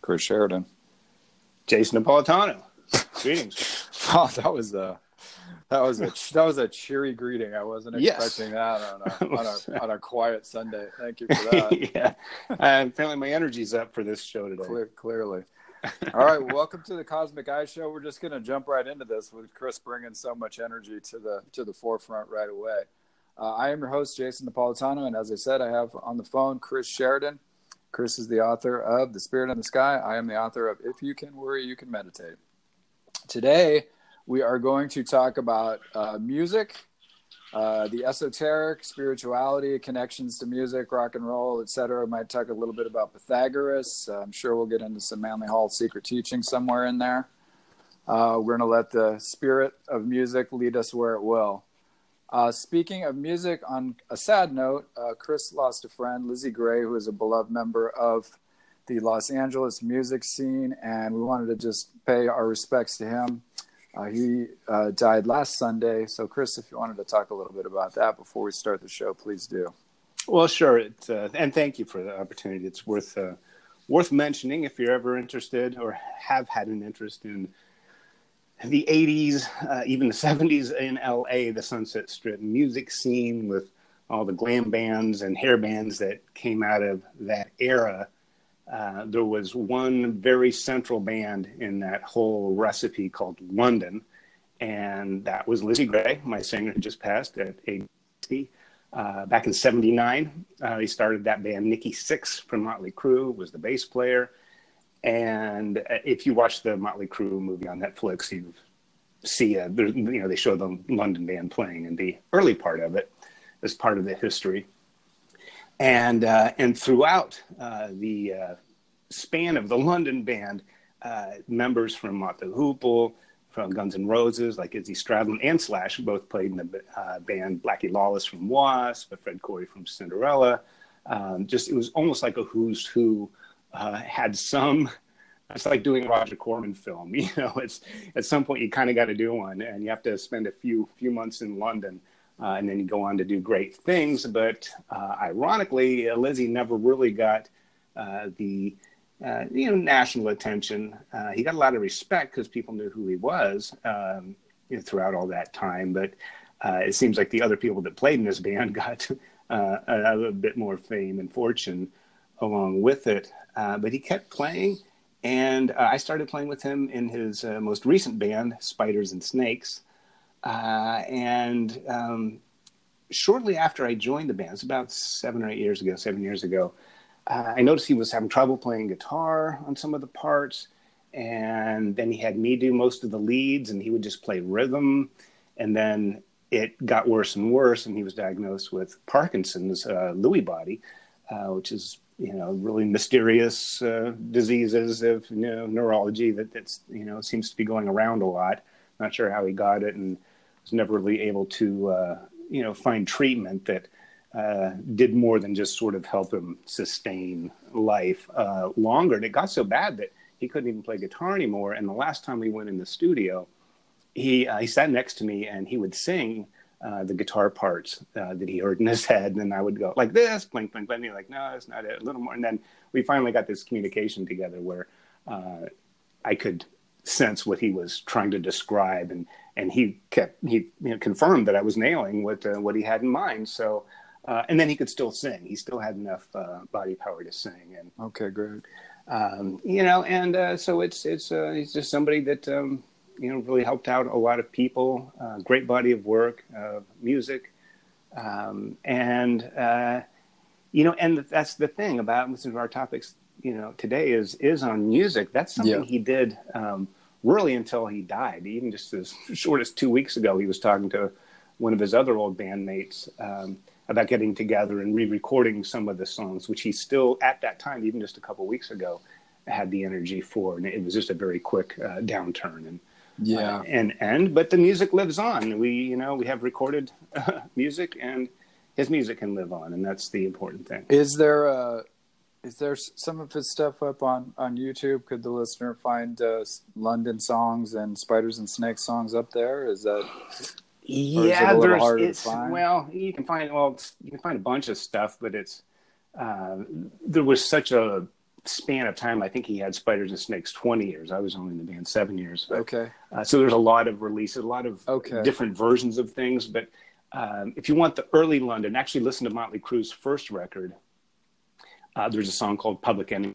Chris Sheridan. Jason Napolitano. Greetings. oh, that was a that was a that was a cheery greeting. I wasn't Yes. expecting that on a, on a on a quiet Sunday. Thank you for that. yeah. Uh, apparently, my energy's up for this show today. Clear, clearly. All right, welcome to the Cosmic Eye Show. We're just going to jump right into this with Chris bringing so much energy to the to the forefront right away. Uh, I am your host, Jason Napolitano, and as I said, I have on the phone Chris Sheridan. Chris is the author of The Spirit in the Sky. I am the author of If You Can Worry, You Can Meditate. Today, we are going to talk about uh, music, uh, the esoteric, spirituality, connections to music, rock and roll, etc. Might talk a little bit about Pythagoras. Uh, I'm sure we'll get into some Manly Hall secret teaching somewhere in there. Uh, we're going to let the spirit of music lead us where it will. Uh, speaking of music, on a sad note, uh, Chris lost a friend, Lizzie Grey, who is a beloved member of the Los Angeles music scene, and we wanted to just pay our respects to him. Uh, he uh, died last Sunday. So, Chris, if you wanted to talk a little bit about that before we start the show, please do. Well, sure. It, uh, and thank you for the opportunity. It's worth uh, worth mentioning if you're ever interested or have had an interest in the 80s, uh, even the 70s in LA, the Sunset Strip music scene with all the glam bands and hair bands that came out of that era. Uh, there was one very central band in that whole recipe called London, and that was Lizzie Grey, my singer who just passed at age 60. Uh, back in 79, uh, he started that band. Nikki Sixx from Motley Crue was the bass player. And uh, if you watch the Motley Crue movie on Netflix, you see, uh, there, you know, they show the London band playing in the early part of it as part of the history. And uh, and throughout uh, the uh, span of the London band, uh, members from Mott the Hoople, from Guns N' Roses, like Izzy Stradlin and Slash, both played in the uh, band. Blackie Lawless from Wasp, Fred Coury from Cinderella. Um, just it was almost like a who's who uh, had some. It's like doing a Roger Corman film. You know, it's at some point you kind of got to do one, and you have to spend a few few months in London, uh, and then you go on to do great things. But uh, ironically, uh, Lizzie never really got uh, the uh, you know national attention. He got a lot of respect because people knew who he was um, you know, throughout all that time. But it seems like the other people that played in this band got a, a bit more fame and fortune along with it. Uh, but he kept playing, and uh, I started playing with him in his uh, most recent band, Spiders and Snakes. Uh, and um, shortly after I joined the band, it's about seven or eight years ago, seven years ago, uh, I noticed he was having trouble playing guitar on some of the parts. And then he had me do most of the leads, and he would just play rhythm. And then it got worse and worse, and he was diagnosed with Parkinson's, uh, Lewy body, which is you know really mysterious uh, diseases of you know, neurology that that's you know seems to be going around a lot. Not sure how he got it, and was never really able to uh, you know find treatment that uh, did more than just sort of help him sustain life uh, longer. And it got so bad that he couldn't even play guitar anymore. And the last time we went in the studio, he uh, he sat next to me and he would sing uh, the guitar parts uh, that he heard in his head, and then I would go like this, blink, blink, blink. And like, no, that's not it. A little more, and then we finally got this communication together where uh, I could sense what he was trying to describe, and and he kept he you know, confirmed that I was nailing what uh, what he had in mind. So. Uh, and then he could still sing. He still had enough uh, body power to sing, and Okay, great. um, you know, and uh, so it's it's uh, he's just somebody that um, you know really helped out a lot of people. Uh, great body of work, uh, music, um, and uh, you know, and that's the thing about some of our topics. You know, today is is on music. That's something Yeah. he did um, really until he died. Even just as short as two weeks ago, he was talking to one of his other old bandmates um, about getting together and re-recording some of the songs, which he still at that time, even just a couple weeks ago, had the energy for. And it was just a very quick uh, downturn and Yeah. uh, and end. But the music lives on. We you know we have recorded music, and his music can live on, and that's the important thing. Is there uh is there some of his stuff up on on YouTube? Could the listener find uh, London songs and Spiders and Snakes songs up there? Is that is Yeah, a little there's it's find? well, you can find well, you can find a bunch of stuff, but it's uh, there was such a span of time, I think he had Spiders and Snakes 20 years. I was only in the band seven years. But, okay. Uh, so there's a lot of releases, a lot of Okay. different versions of things. But um, if you want the early London, actually listen to Motley Crue's first record. Uh, there's a song called Public Enemy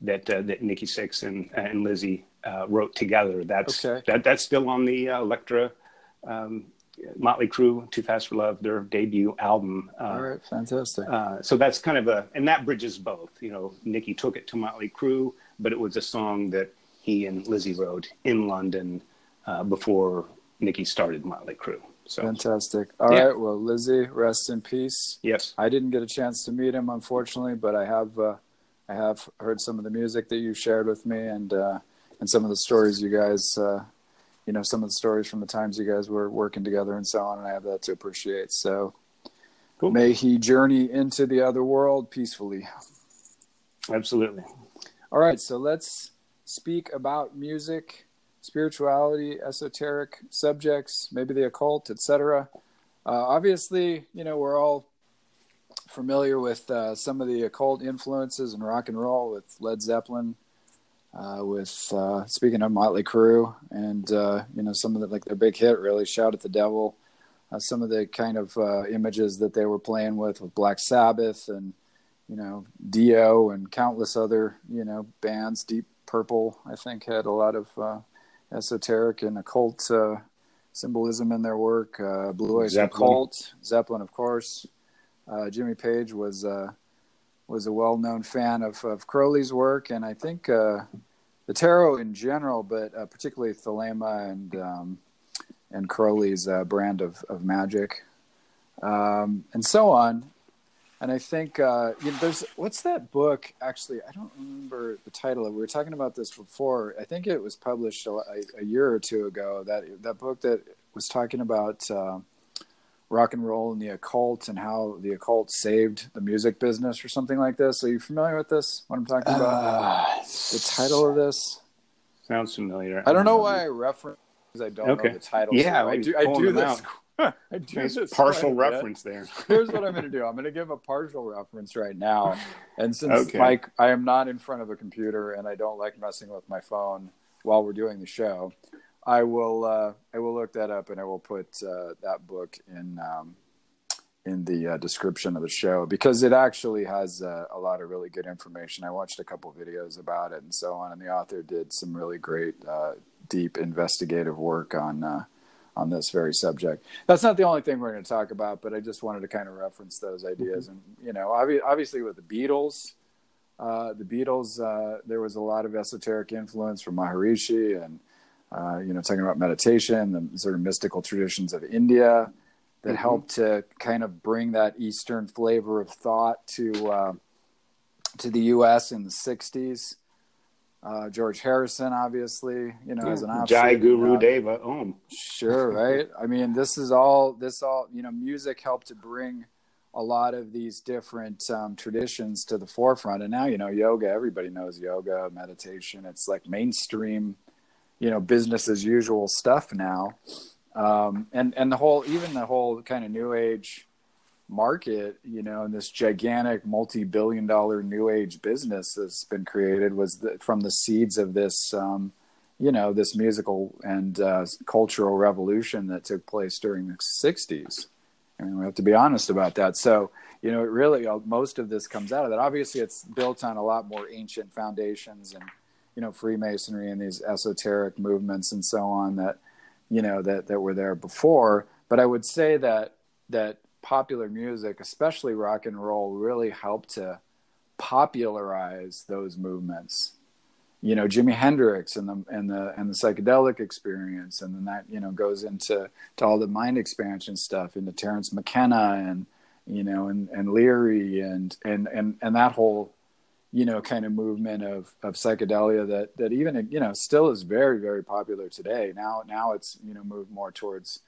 that uh, that Nikki Sixx and and Lizzie uh, wrote together. That's Okay. that that's still on the uh, Elektra um, Motley Crue Too Fast for Love, their debut album. Uh, All right. Fantastic. uh, so that's kind of a, and that bridges both. You know, Nikki took it to Motley Crue, but it was a song that he and Lizzie wrote in London uh, before Nikki started Motley Crue. So Fantastic. All right. Yeah. Well, Lizzie, rest in peace. yes, I didn't get a chance to meet him, unfortunately, but I have uh, I have heard some of the music that you shared with me, and uh, and some of the stories you guys, uh, you know, some of the stories from the times you guys were working together and so on, and I have that to appreciate. So, Cool. may he journey into the other world peacefully. absolutely. All right, so let's speak about music, spirituality, esoteric subjects, maybe the occult, etc. Uh, obviously, you know, we're all familiar with uh, some of the occult influences in rock and roll with Led Zeppelin, uh, with uh, speaking of Motley Crue, and uh, you know some of the like their big hit, really "Shout at the Devil." Uh, some of the kind of uh, images that they were playing with with Black Sabbath and you know Dio and countless other you know bands. Deep Purple, I think, had a lot of uh, esoteric and occult uh, symbolism in their work. Uh, Blue Oyster Zeppelin. Cult, Zeppelin, of course. Uh, Jimmy Page was uh, was a well-known fan of, of Crowley's work, and I think uh, the tarot in general, but uh, particularly Thelema and um, and Crowley's uh, brand of of magic, um, and so on. And I think uh, you know, there's what's that book? Actually, I don't remember the title We were talking about this before. I think it was published a, a year or two ago. That that book that was talking about. Rock and roll and the occult and how the occult saved the music business or something like this. Are you familiar with this? What I'm talking about? Uh, the title of this? sounds familiar. I don't know why I reference because I don't Okay. know the title. Yeah, so I do. I do this. I do this partial bit. reference there. Here's what I'm going to do. I'm going to give a partial reference right now. And since Okay. Mike, I am not in front of a computer and I don't like messing with my phone while we're doing the show, I will uh, I will look that up and I will put uh, that book in um, in the uh, description of the show because it actually has uh, a lot of really good information. I watched a couple videos about it and so on, and the author did some really great, uh, deep investigative work on uh, on this very subject. That's not the only thing we're going to talk about, but I just wanted to kind of reference those ideas. And you know, obvi- obviously with the Beatles, uh, the Beatles, uh, there was a lot of esoteric influence from Maharishi and uh, you know, talking about meditation, the sort of mystical traditions of India that Mhm. helped to kind of bring that Eastern flavor of thought to uh, to the U.S. in the '60s. Uh, George Harrison, obviously, you know, as an offshoot, Jai Guru Deva Om. Sure, right? I mean, this is all this all you know. Music helped to bring a lot of these different um, traditions to the forefront, and now you know yoga. Everybody knows yoga, meditation. It's like mainstream, you know, business as usual stuff now. Um, and and the whole even the whole kind of new age market, you know, and this gigantic multi-billion dollar new age business that's been created was the, from the seeds of this. Um, you know this musical and uh, cultural revolution that took place during the 60s I mean, we have to be honest about that so you know it really uh, most of this comes out of that obviously it's built on a lot more ancient foundations and you know freemasonry and these esoteric movements and so on that you know that that were there before. But i would say that that popular music especially rock and roll really helped to popularize those movements. You know Jimi Hendrix and the and the and the psychedelic experience, and then that you know goes into to all the mind expansion stuff, into Terence McKenna and you know and and Leary and and and and that whole you know kind of movement of of psychedelia that that even you know still is very very popular today. Now now it's you know moved more towards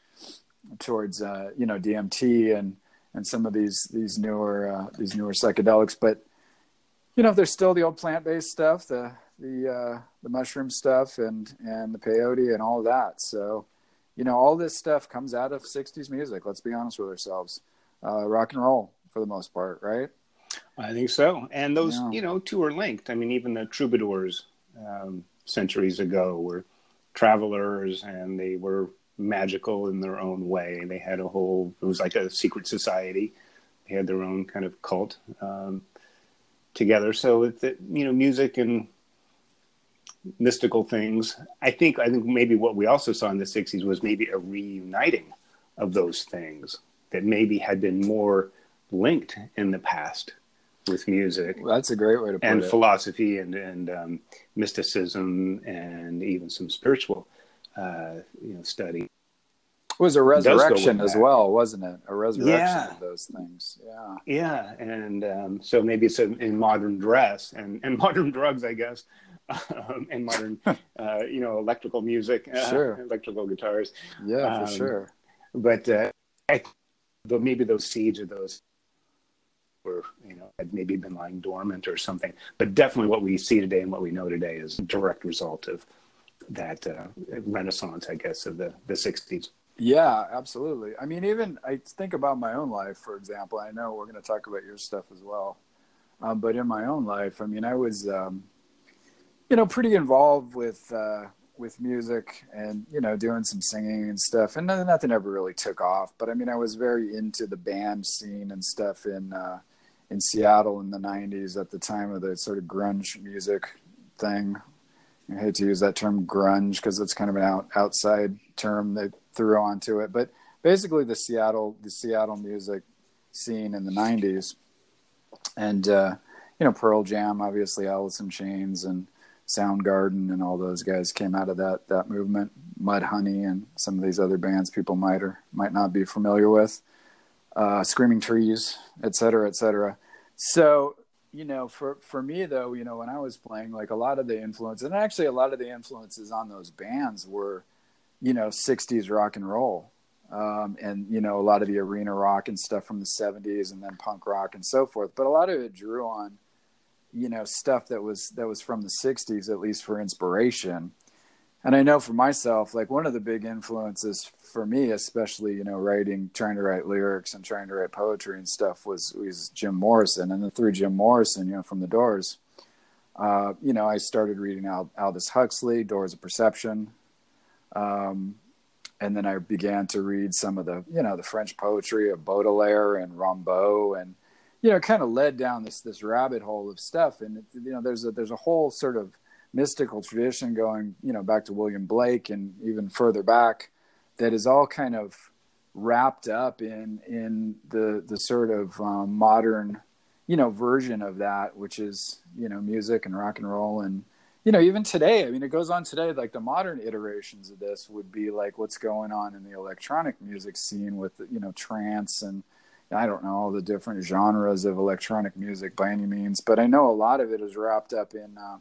towards uh, you know DMT and and some of these these newer uh, these newer psychedelics, but you know there's still the old plant based stuff the the uh, the mushroom stuff and and the peyote and all that. So, you know, all this stuff comes out of '60s music. Let's be honest with ourselves. Uh, rock and roll for the most part, right? I think so. And those, yeah. you know, two are linked. I mean, even the troubadours um, centuries ago were travelers and they were magical in their own way. They had a whole, it was like a secret society. They had their own kind of cult um, together. So, it, you know, music and mystical things. I think, I think maybe what we also saw in the 60s was maybe a reuniting of those things that maybe had been more linked in the past with music. Well, that's a great way to put and it. And philosophy and and um, mysticism and even some spiritual, uh, you know, study. It was a resurrection as well, wasn't it? A resurrection yeah. of those things. Yeah. Yeah, and um, so maybe it's a, in modern dress and and modern drugs, I guess. Um, and modern, uh, you know, electrical music, uh, sure, electrical guitars, yeah, for um, sure. But uh, I, maybe those seeds or those were you know had maybe been lying dormant or something. But definitely, what we see today and what we know today is a direct result of that uh, renaissance, I guess, of the the '60s. Yeah, absolutely. I mean, even I think about my own life, for example. I know we're going to talk about your stuff as well, um, but in my own life, I mean, I was, um, you know, pretty involved with uh, with music and you know doing some singing and stuff, and nothing ever really took off. But I mean, I was very into the band scene and stuff in uh, in Seattle in the 90s at the time of the sort of grunge music thing. I hate to use that term grunge because it's kind of an out, outside term they threw onto it, but basically the Seattle the Seattle music scene in the 90s, and uh, you know Pearl Jam, obviously Alice in Chains and Soundgarden and all those guys came out of that that movement. Mudhoney and some of these other bands people might or might not be familiar with uh, Screaming Trees, et cetera, et cetera. So, you know, for, for me though, you know, when I was playing, like a lot of the influence, and actually a lot of the influences on those bands were, you know, 60s rock and roll. Um, and, you know, a lot of the arena rock and stuff from the 70s and then punk rock and so forth. But a lot of it drew on, you know, stuff that was, that was from the 60s, at least for inspiration and I know for myself, like one of the big influences for me, especially you know, writing, trying to write lyrics and trying to write poetry and stuff, was was Jim Morrison, and then through Jim Morrison, you know, from the Doors, uh, you know, I started reading Al- Aldous Huxley, Doors of Perception, um, and then I began to read some of the you know the French poetry of Baudelaire and Rimbaud, and you know, kind of led down this this rabbit hole of stuff, and you know, there's a there's a whole sort of mystical tradition going, you know, back to William Blake and even further back, that is all kind of wrapped up in in the the sort of um, modern, you know, version of that, which is you know music and rock and roll and you know even today. I mean, it goes on today. Like the modern iterations of this would be like what's going on in the electronic music scene with you know trance and. I don't know all the different genres of electronic music by any means, but I know a lot of it is wrapped up in uh,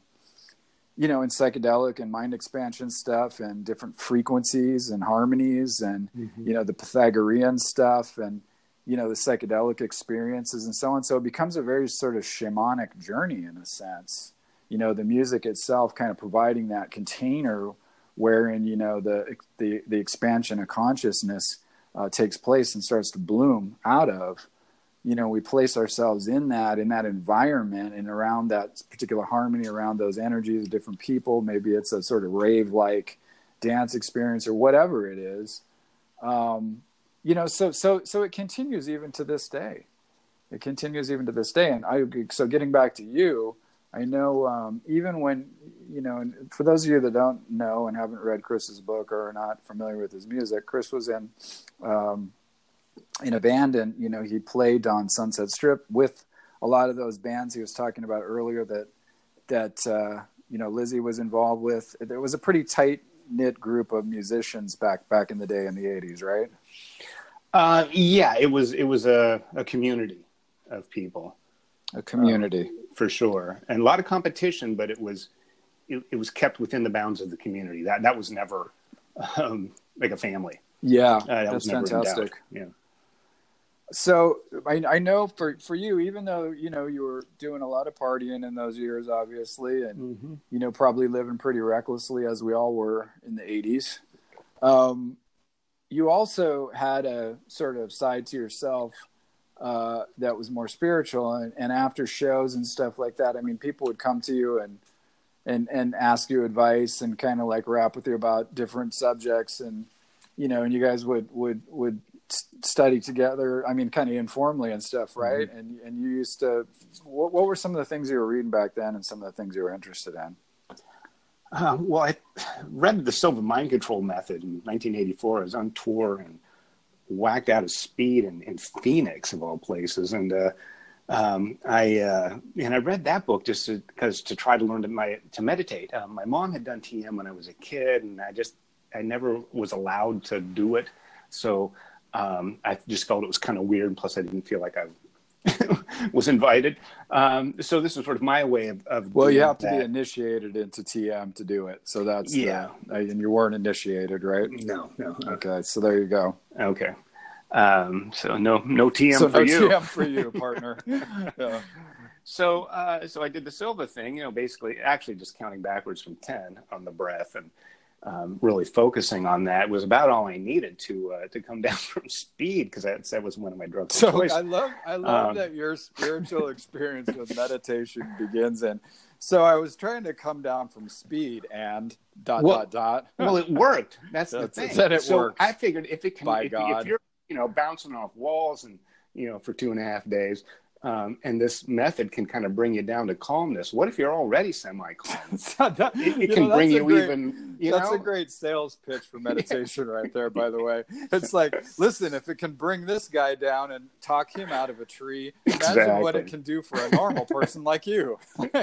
you know, in psychedelic and mind expansion stuff and different frequencies and harmonies and, mm-hmm. you know, the Pythagorean stuff and, you know, the psychedelic experiences and so on. So it becomes a very sort of shamanic journey in a sense. You know, the music itself kind of providing that container wherein, you know, the, the, the expansion of consciousness uh, takes place and starts to bloom out of you know we place ourselves in that in that environment and around that particular harmony around those energies different people. Maybe it's a sort of rave like dance experience or whatever it is. Um, you know so so so it continues even to this day. It continues even to this day. And i so getting back to you i know um, even when you know for those of you that don't know and haven't read chris's book or are not familiar with his music chris was in um, in a band, and you know he played on Sunset Strip with a lot of those bands he was talking about earlier that that uh, you know Lizzie was involved with. It was a pretty tight knit group of musicians back back in the day in the '80s, right? Uh, yeah, it was it was a, a community of people, a community uh, for sure, and a lot of competition, but it was it, it, was kept within the bounds of the community. That that was never um, like a family. Yeah, uh, that that's fantastic. Yeah so I, I, know for, for you, even though you know you were doing a lot of partying in those years, obviously, and mm-hmm. you know probably living pretty recklessly as we all were in the '80s. Um, you also had a sort of side to yourself uh, that was more spiritual. And, and after shows and stuff like that, I mean, people would come to you and and and ask you advice and kind of like rap with you about different subjects and you know and you guys would would would study together i mean kind of informally and stuff mm-hmm. right mm-hmm. and and you used to what, what were some of the things you were reading back then and some of the things you were interested in uh, well i read the silva mind control method in 1984 i was on tour and whacked out of speed in, in phoenix of all places and uh, um, I uh, and I read that book just because to, to, try to learn to my to meditate. Um, my mom had done TM when I was a kid, and I just I never was allowed to do it, so um, I just felt it was kind of weird. Plus, I didn't feel like I was invited. Um, so this was sort of my way of. of well, you have to be initiated into TM to do it. So that's yeah, the, and you weren't initiated, right? No, no. Okay, so there you go. Okay. Um, so no, no TM so for no you. TM for you, partner. yeah. So, uh, so I did the Silva thing. You know, basically, actually, just counting backwards from ten on the breath and um, really focusing on that was about all I needed to uh, to come down from speed because that, that was one of my drugs. So I love I love um, that your spiritual experience with meditation begins in. So I was trying to come down from speed and dot well, dot dot. well, it worked. That's, That's the thing. That it so worked. I figured if it can, By if, God. if you're you know, bouncing off walls and, you know, for two and a half days. Um, and this method can kind of bring you down to calmness. What if you're already semi-calm? it, it can know, bring you great, even. You that's know? a great sales pitch for meditation, right there. By the way, it's like, listen, if it can bring this guy down and talk him out of a tree, imagine what it can do for a normal person like you.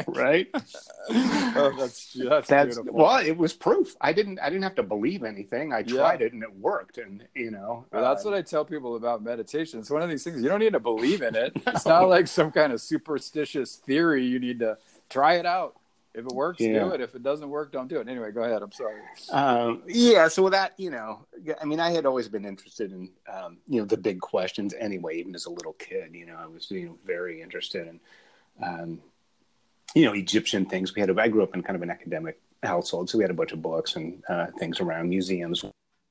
right? oh, that's that's, that's beautiful. well, it was proof. I didn't I didn't have to believe anything. I tried yeah. it and it worked. And you know, well, that's what I tell people about meditation. It's one of these things you don't need to believe in it. It's not like some kind of superstitious theory. You need to try it out. If it works, yeah. do it. If it doesn't work, don't do it. Anyway, go ahead. I'm sorry. Um, yeah. So that, you know, I mean, I had always been interested in, um, you know, the big questions anyway. Even as a little kid, you know, I was, you know, very interested in, um, you know, Egyptian things. We had. A, I grew up in kind of an academic household, so we had a bunch of books and uh, things around museums.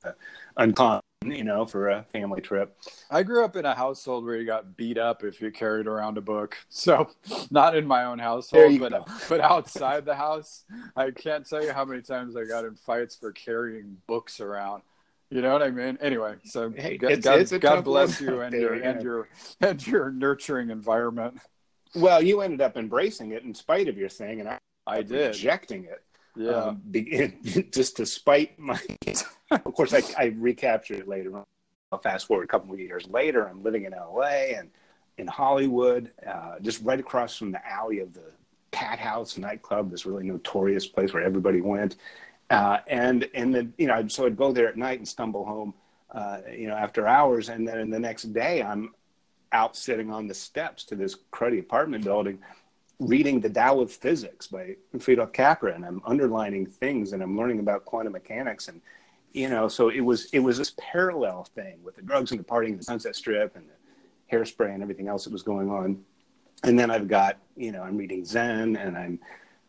Uh, uncommon you know, for a family trip. I grew up in a household where you got beat up if you carried around a book. So, not in my own household, but go. but outside the house, I can't tell you how many times I got in fights for carrying books around. You know what I mean? Anyway, so hey, God, it's, God, it's God bless you and your and your and your nurturing environment. Well, you ended up embracing it in spite of your thing, and I I did rejecting it. Yeah, um, be, just to spite my of course, I, I recaptured it later on. I'll fast forward a couple of years later, I'm living in LA and in Hollywood, uh, just right across from the alley of the Cathouse nightclub, this really notorious place where everybody went. Uh, and and then you know, so I'd go there at night and stumble home, uh, you know, after hours, and then the next day I'm out sitting on the steps to this cruddy apartment building, reading the Tao of Physics by Fritjof Capra, and I'm underlining things and I'm learning about quantum mechanics and you know, so it was it was this parallel thing with the drugs and the partying, the Sunset Strip, and the hairspray and everything else that was going on. And then I've got, you know, I'm reading Zen, and I'm,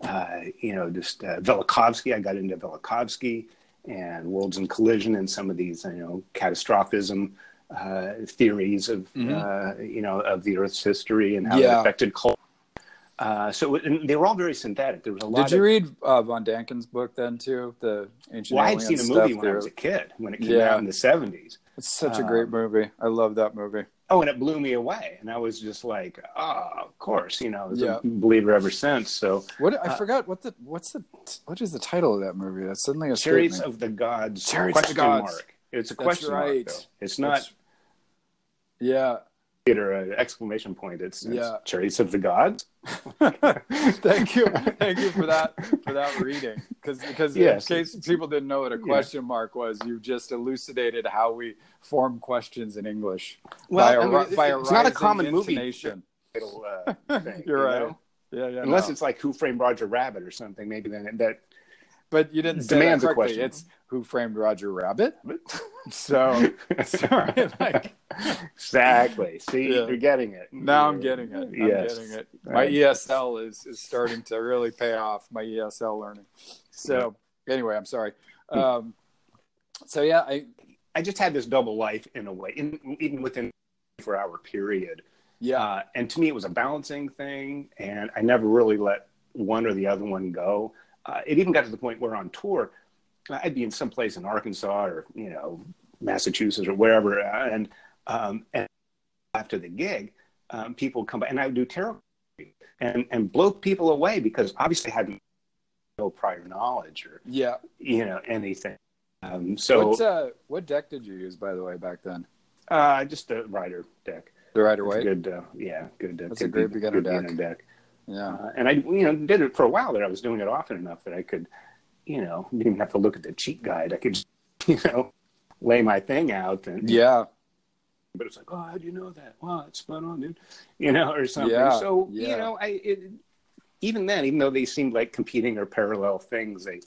uh, you know, just uh, Velikovsky. I got into Velikovsky and worlds in collision and some of these, you know, catastrophism uh, theories of, mm-hmm. Uh, you know, of the Earth's history and how yeah. it affected culture uh, so they were all very synthetic. There was a lot. Did you of, read uh, von Daniken's book then too? The ancient. Well, I had seen a movie when there. I was a kid when it came yeah. out in the seventies. It's such a great um, movie. I love that movie. Oh, and it blew me away, and I was just like, "Oh, of course," you know. I was yeah. a believer ever since. So what? I uh, forgot what the what's the what is the title of that movie? That's suddenly a Chariots of the Gods. Chariots question of the Gods. Mark. It's a question right. mark. Though. It's not. That's, yeah, or an exclamation point. It's, it's yeah. Chariots of the Gods. thank you, thank you for that for that reading. Because because yes. in case people didn't know what a question yeah. mark was, you just elucidated how we form questions in English. Well, by, I mean, by it's not a common intonation. movie. Uh, thing, You're right. Know? Yeah, yeah. Unless no. it's like Who Framed Roger Rabbit or something, maybe then that. But you didn't say demands a question. It's Who Framed Roger Rabbit. so sorry, like exactly. See, yeah. you're getting it. Now I'm getting it. I'm yes. getting it. My right. ESL is is starting to really pay off. My ESL learning. So anyway, I'm sorry. Um, so yeah, I I just had this double life in a way, in, even within 24 hour period. Yeah. Uh, and to me, it was a balancing thing, and I never really let one or the other one go. Uh, it even got to the point where on tour, I'd be in some place in Arkansas or you know Massachusetts or wherever, uh, and um, and after the gig, um, people would come by, and I would do tarot and and blow people away because obviously I had no prior knowledge or yeah, you know anything. Um, so uh, what deck did you use, by the way, back then? uh, just a rider deck. The Rider a good, uh, yeah, good. Uh, That's a good, great beginner deck. deck. Yeah. Uh, and I, you know, did it for a while. That I was doing it often enough that I could, you know, didn't even have to look at the cheat guide. I could, just, you know, lay my thing out and Yeah. but it's like, oh, how do you know that? Wow, it's spot on, dude. You know, or something. Yeah, so yeah. you know, I it, even then, even though they seemed like competing or parallel things, they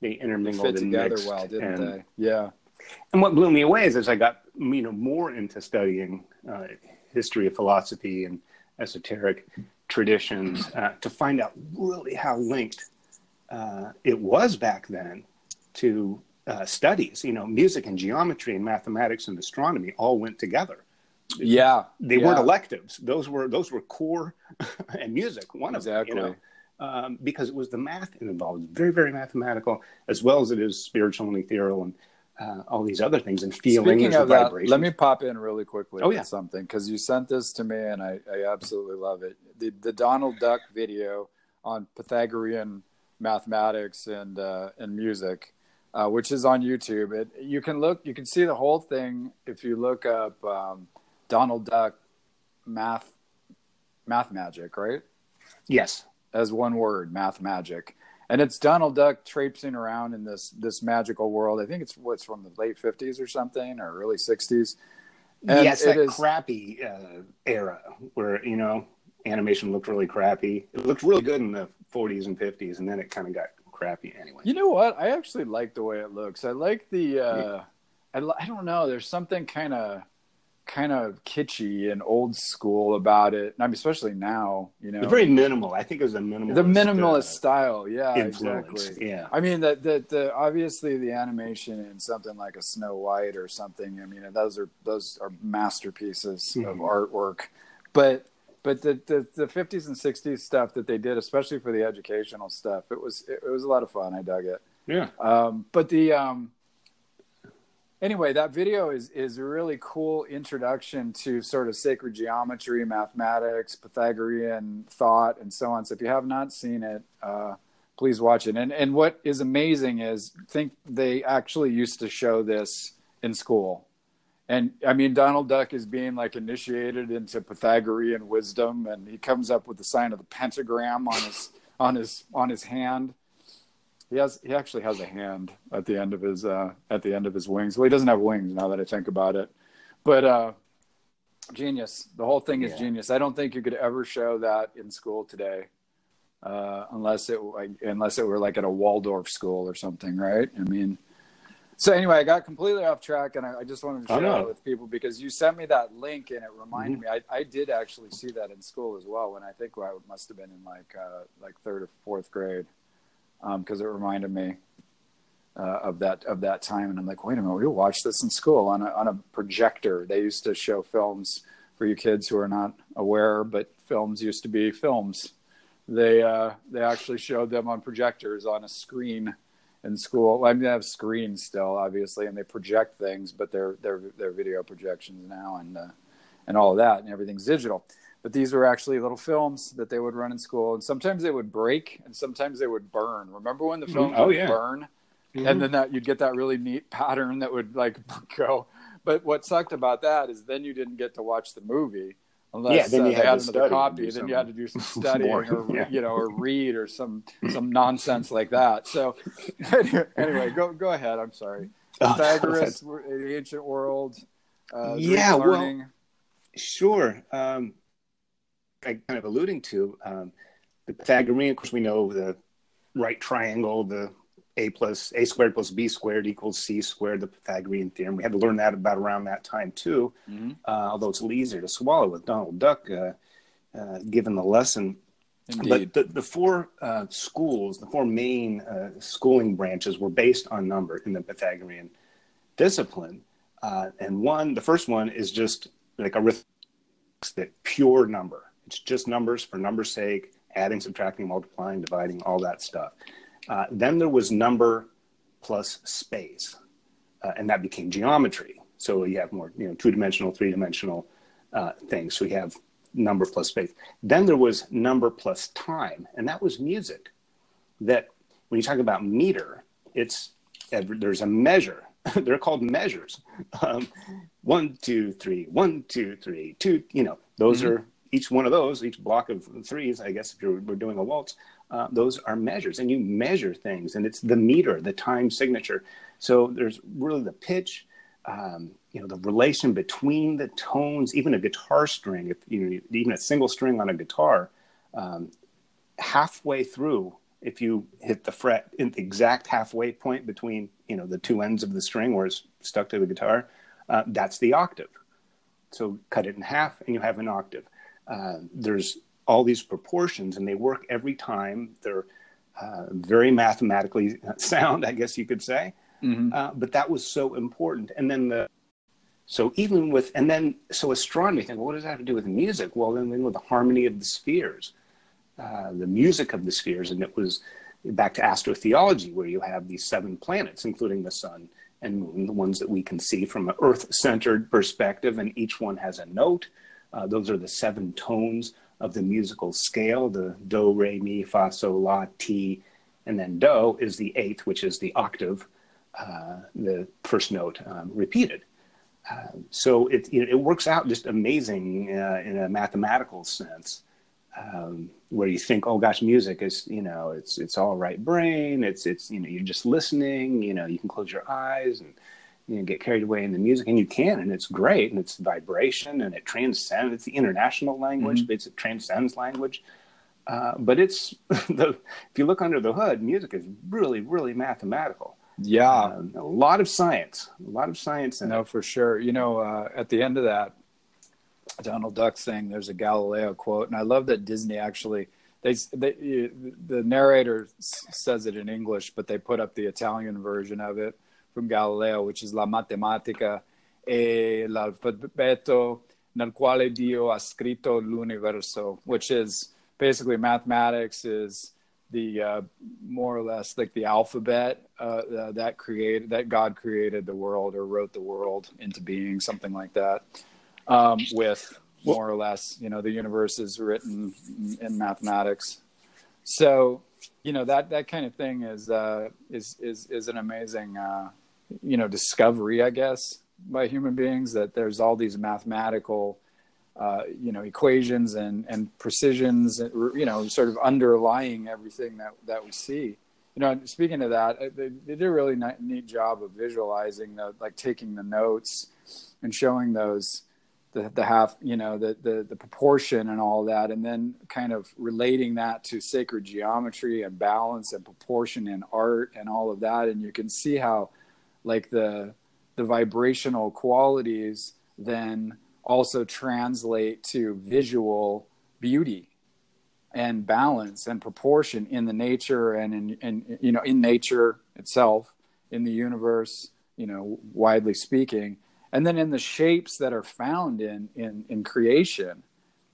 they intermingled Fit and together well, didn't and, they? Yeah. And what blew me away is as I got you know more into studying uh, history of philosophy and esoteric traditions, uh, to find out really how linked uh, it was back then to uh, studies. You know, music and geometry and mathematics and astronomy all went together Yeah. they yeah. weren't electives. Those were those were core and music. One of Exactly. them, you know, um, because it was the math involved. Very very mathematical as well as it is spiritual and ethereal and uh, all these other things and feeling Speaking and of that, let me pop in really quickly Oh, with yeah. something because you sent this to me and I, I absolutely love it. The, the Donald Duck video on Pythagorean mathematics and uh, and music, uh, which is on YouTube. It, you can look, you can see the whole thing if you look up um, Donald Duck math math magic, right? yes, as one word, math magic. And it's Donald Duck traipsing around in this this magical world. I think it's what's from the late fifties or something, or early sixties. Yes, it that is- crappy uh, era where you know animation looked really crappy. It looked really good in the 40s and 50s, and then it kind of got crappy anyway. You know what? I actually like the way it looks. I like the. Uh, I I don't know. There's something kind of kind of kitschy and old school about it. I mean, especially now. You know, very minimal. I think it was a minimalist. the minimalist uh, style. Yeah, influence. exactly. Yeah. I mean, the, the the obviously the animation in something like a Snow White or something. I mean, those are those are masterpieces of Mhm. artwork. But but the, the the 50s and 60s stuff that they did, especially for the educational stuff, it was it, was a lot of fun. I dug it. Yeah. Um, but the um, anyway, that video is is a really cool introduction to sort of sacred geometry, mathematics, Pythagorean thought, and so on. So if you have not seen it, uh, please watch it. And and what is amazing is think they actually used to show this in school. And I mean, Donald Duck is being like initiated into Pythagorean wisdom, and he comes up with the sign of the pentagram on his on his on his hand. He has he actually has a hand at the end of his uh, at the end of his wings. Well, he doesn't have wings now that I think about it, but uh, genius. The whole thing is Yeah. genius. I don't think you could ever show that in school today, uh, unless it unless it were like at a Waldorf school or something, right? I mean. So anyway, I got completely off track, and I, I just wanted to share it with people because you sent me that link, and it reminded me. I, I did actually see that in school as well, when I think I must have been in like uh, like third or fourth grade, because it reminded me uh, of that of that time. And I'm like, wait a minute, we watched this in school on a on a projector. They used to show films for you kids who are not aware, but films used to be films. They uh, they actually showed them on projectors on a screen in school. I mean, they have screens still, obviously, and they project things, but they're they're they're video projections now, and uh, and all of that, and everything's digital. But these were actually little films that they would run in school, and sometimes they would break, and sometimes they would burn. Remember when the films Oh, would yeah. burn, Mhm. and then that you'd get that really neat pattern that would like go. But what sucked about that is then you didn't get to watch the movie unless Yeah, then uh, you they had had another copy. Then you had to do some studying or yeah. you know or read or some some nonsense like that. So anyway, go go ahead. I'm sorry. Oh, Pythagoras, the ancient world. Uh, Yeah, well. Sure. Um, I kind of alluding to um, the Pythagorean. Of course, we know the right triangle, the a plus a squared plus b squared equals c squared, the Pythagorean theorem. We had to learn that about around that time too. Mhm. Uh, although it's a little easier to swallow with Donald Duck, uh, uh, given the lesson. Indeed. But the, the four uh, schools, the four main uh, schooling branches were based on number in the Pythagorean discipline. Uh, and one, the first one is just like arithmetic, that pure number. It's just numbers for number's sake, adding, subtracting, multiplying, dividing, all that stuff. Uh, then there was number plus space, uh, and that became geometry. So you have more, you know, two-dimensional, three-dimensional uh, things. So you have number plus space. Then there was number plus time, and that was music. That when you talk about meter, it's there's a measure. They're called measures. Um, one, two, three, one, two, three, two. You know, those mm-hmm. are each one of those, each block of threes. I guess if you're we're doing a waltz, uh, those are measures, and you measure things, and it's the meter, the time signature. So there's really the pitch, um, you know, the relation between the tones, even a guitar string, if you know, even a single string on a guitar, um, halfway through, if you hit the fret in the exact halfway point between, you know, the two ends of the string where it's stuck to the guitar, uh, that's the octave. So cut it in half, and you have an octave. Uh, there's all these proportions, and they work every time. They're uh, very mathematically sound, I guess you could say. Mm-hmm. Uh, but that was so important. And then the so even with and then so astronomy, think, well, what does that have to do with music? Well, then, then with the harmony of the spheres, uh, the music of the spheres, and it was back to astrotheology, where you have these seven planets, including the sun and moon, the ones that we can see from an Earth-centered perspective, and each one has a note. Uh, those are the seven tones of the musical scale: the do, re, mi, fa, sol, la, ti, and then do is the eighth, which is the octave uh, the first note um, repeated. Uh, so it, it works out just amazing uh, in a mathematical sense, um, where you think, oh gosh, music is you know it's it's all right brain. It's it's you know you're just listening. You know you can close your eyes and you know, get carried away in the music, and you can, and it's great, and it's vibration, and it transcends. It's the international language, mm-hmm. it's, it transcends language. Uh, but it's the, if you look under the hood, music is really, really mathematical. Yeah, uh, a lot of science, a lot of science. no, it. for sure. You know, uh, at the end of that Donald Duck thing, there's a Galileo quote, and I love that Disney actually they, they the narrator says it in English, but they put up the Italian version of it from Galileo, which is La matematica e l'alfabeto nel quale Dio ha scritto l'universo, which is basically mathematics is the uh, more or less like the alphabet uh, uh, that created that God created the world or wrote the world into being, something like that. Um, with more or less, you know, the universe is written in mathematics. So, you know that that kind of thing is uh, is is is an amazing uh, you know discovery, I guess, by human beings that there's all these mathematical uh, you know equations and and precisions you know sort of underlying everything that that we see. You know speaking of that uh, they, they did a really neat job of visualizing the like taking the notes and showing those the, the half you know the, the the proportion and all that and then kind of relating that to sacred geometry and balance and proportion in art and all of that. And you can see how like the the vibrational qualities then also translate to visual beauty and balance and proportion in the nature and in, in you know in nature itself in the universe you know widely speaking. And then in the shapes that are found in in in creation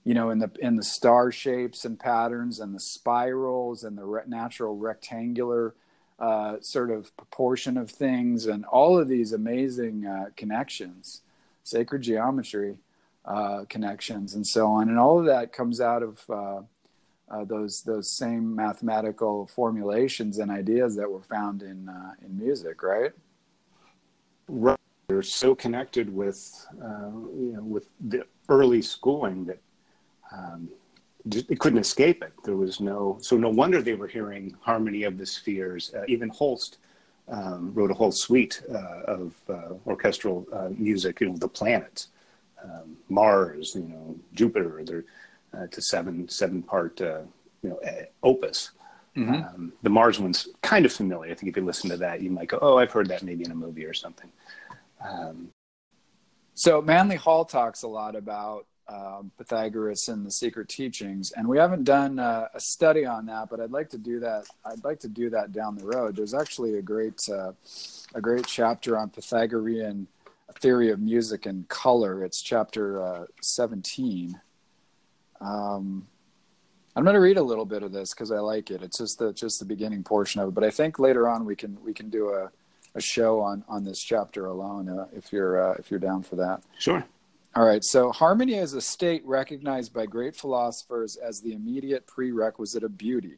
you know in the in the star shapes and patterns and the spirals and the re- natural rectangular uh, sort of proportion of things and all of these amazing uh, connections sacred geometry uh, connections and so on, and all of that comes out of uh, uh, those those same mathematical formulations and ideas that were found in uh, in music, right? Right. They're so connected with you know with the early schooling that. Um, it couldn't escape it. There was no, so no wonder they were hearing harmony of the spheres. Uh, even Holst um, wrote a whole suite uh, of uh, orchestral uh, music, you know, the planets, um, Mars, you know, Jupiter. They're uh, to seven seven part uh, you know opus. Mm-hmm. Um, the Mars one's kind of familiar. I think if you listen to that, you might go, "Oh, I've heard that maybe in a movie or something." Um, so Manly Hall talks a lot about um, Pythagoras and the secret teachings, and we haven't done uh, a study on that, but I'd like to do that. I'd like to do that down the road. There's actually a great, uh, a great chapter on Pythagorean theory of music and color. It's chapter uh, 17. Um, I'm going to read a little bit of this because I like it. It's just the just the beginning portion of it, but I think later on we can we can do a, a show on on this chapter alone uh, if you're uh, if you're down for that. Sure. All right. So harmony is a state recognized by great philosophers as the immediate prerequisite of beauty.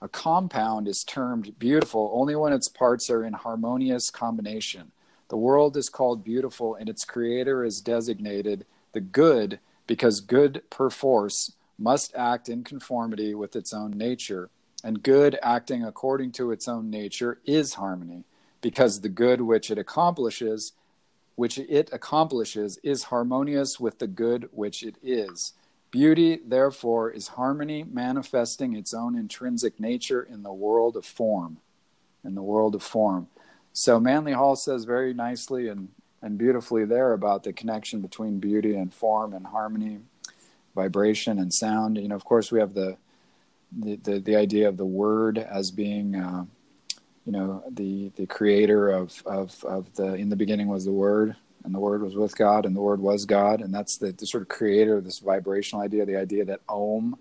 A compound is termed beautiful only when its parts are in harmonious combination. The world is called beautiful, and its creator is designated the good because good perforce must act in conformity with its own nature. And good acting according to its own nature is harmony, because the good which it accomplishes, which it accomplishes, is harmonious with the good which it is. Beauty, therefore, is harmony manifesting its own intrinsic nature in the world of form. In the world of form. So Manly Hall says very nicely and, and beautifully there about the connection between beauty and form and harmony, vibration and sound. You know, of course, we have the the, the, the idea of the word as being, uh, you know, the the creator of, of of the in the beginning was the word, and the word was with God, and the word was God, and that's the, the sort of creator of this vibrational idea, the idea that Om,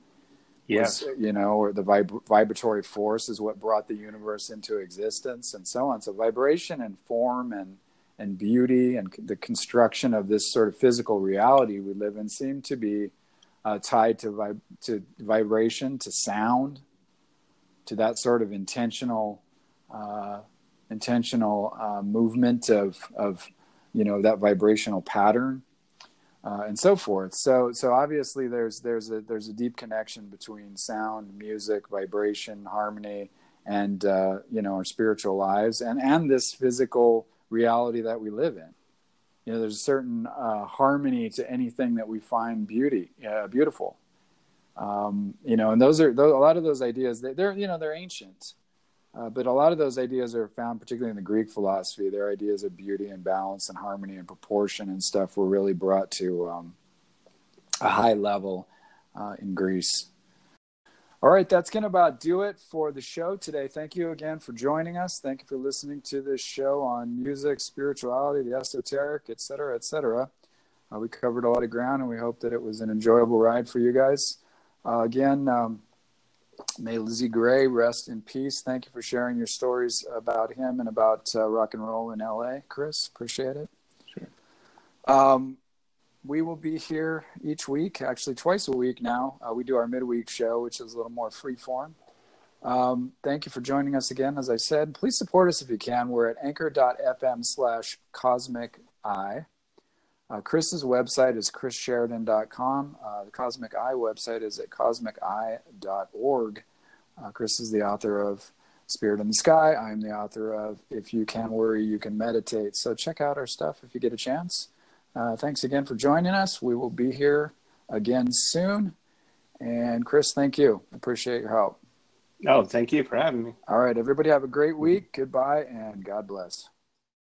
yes, was, you know, or the vib- vibratory force is what brought the universe into existence, and so on. So vibration and form and and beauty and the construction of this sort of physical reality we live in seem to be uh, tied to vib- to vibration, to sound, to that sort of intentional uh, intentional uh, movement of of you know that vibrational pattern uh, and so forth. So so obviously there's there's a there's a deep connection between sound, music, vibration, harmony, and uh, you know our spiritual lives and and this physical reality that we live in. You know, there's a certain uh, harmony to anything that we find beauty uh, beautiful. Um, you know, and those are those, a lot of those ideas. They're you know they're ancient. Uh, but a lot of those ideas are found, particularly in the Greek philosophy. Their ideas of beauty and balance and harmony and proportion and stuff were really brought to um, a high level uh, in Greece. All right, that's going to about do it for the show today. Thank you again for joining us. Thank you for listening to this show on music, spirituality, the esoteric, et cetera, et cetera. Uh, we covered a lot of ground, and we hope that it was an enjoyable ride for you guys. Uh, again, um, May Lizzie Grey rest in peace. Thank you for sharing your stories about him and about uh, rock and roll in LA, Chris. Appreciate it. Sure. Um, we will be here each week, actually twice a week now. Uh, we do our midweek show, which is a little more free form. Um, thank you for joining us again. As I said, please support us if you can. We're at anchor.fm slash cosmic eye. Uh, Chris's website is chrissheridan.com. Uh, the Cosmic Eye website is at cosmiceye.org. Uh, Chris is the author of Spirit in the Sky. I'm the author of If You Can Worry, You Can Meditate. So check out our stuff if you get a chance. Uh, thanks again for joining us. We will be here again soon. And Chris, thank you. Appreciate your help. Oh, thank you for having me. All right, everybody have a great week. Goodbye and God bless.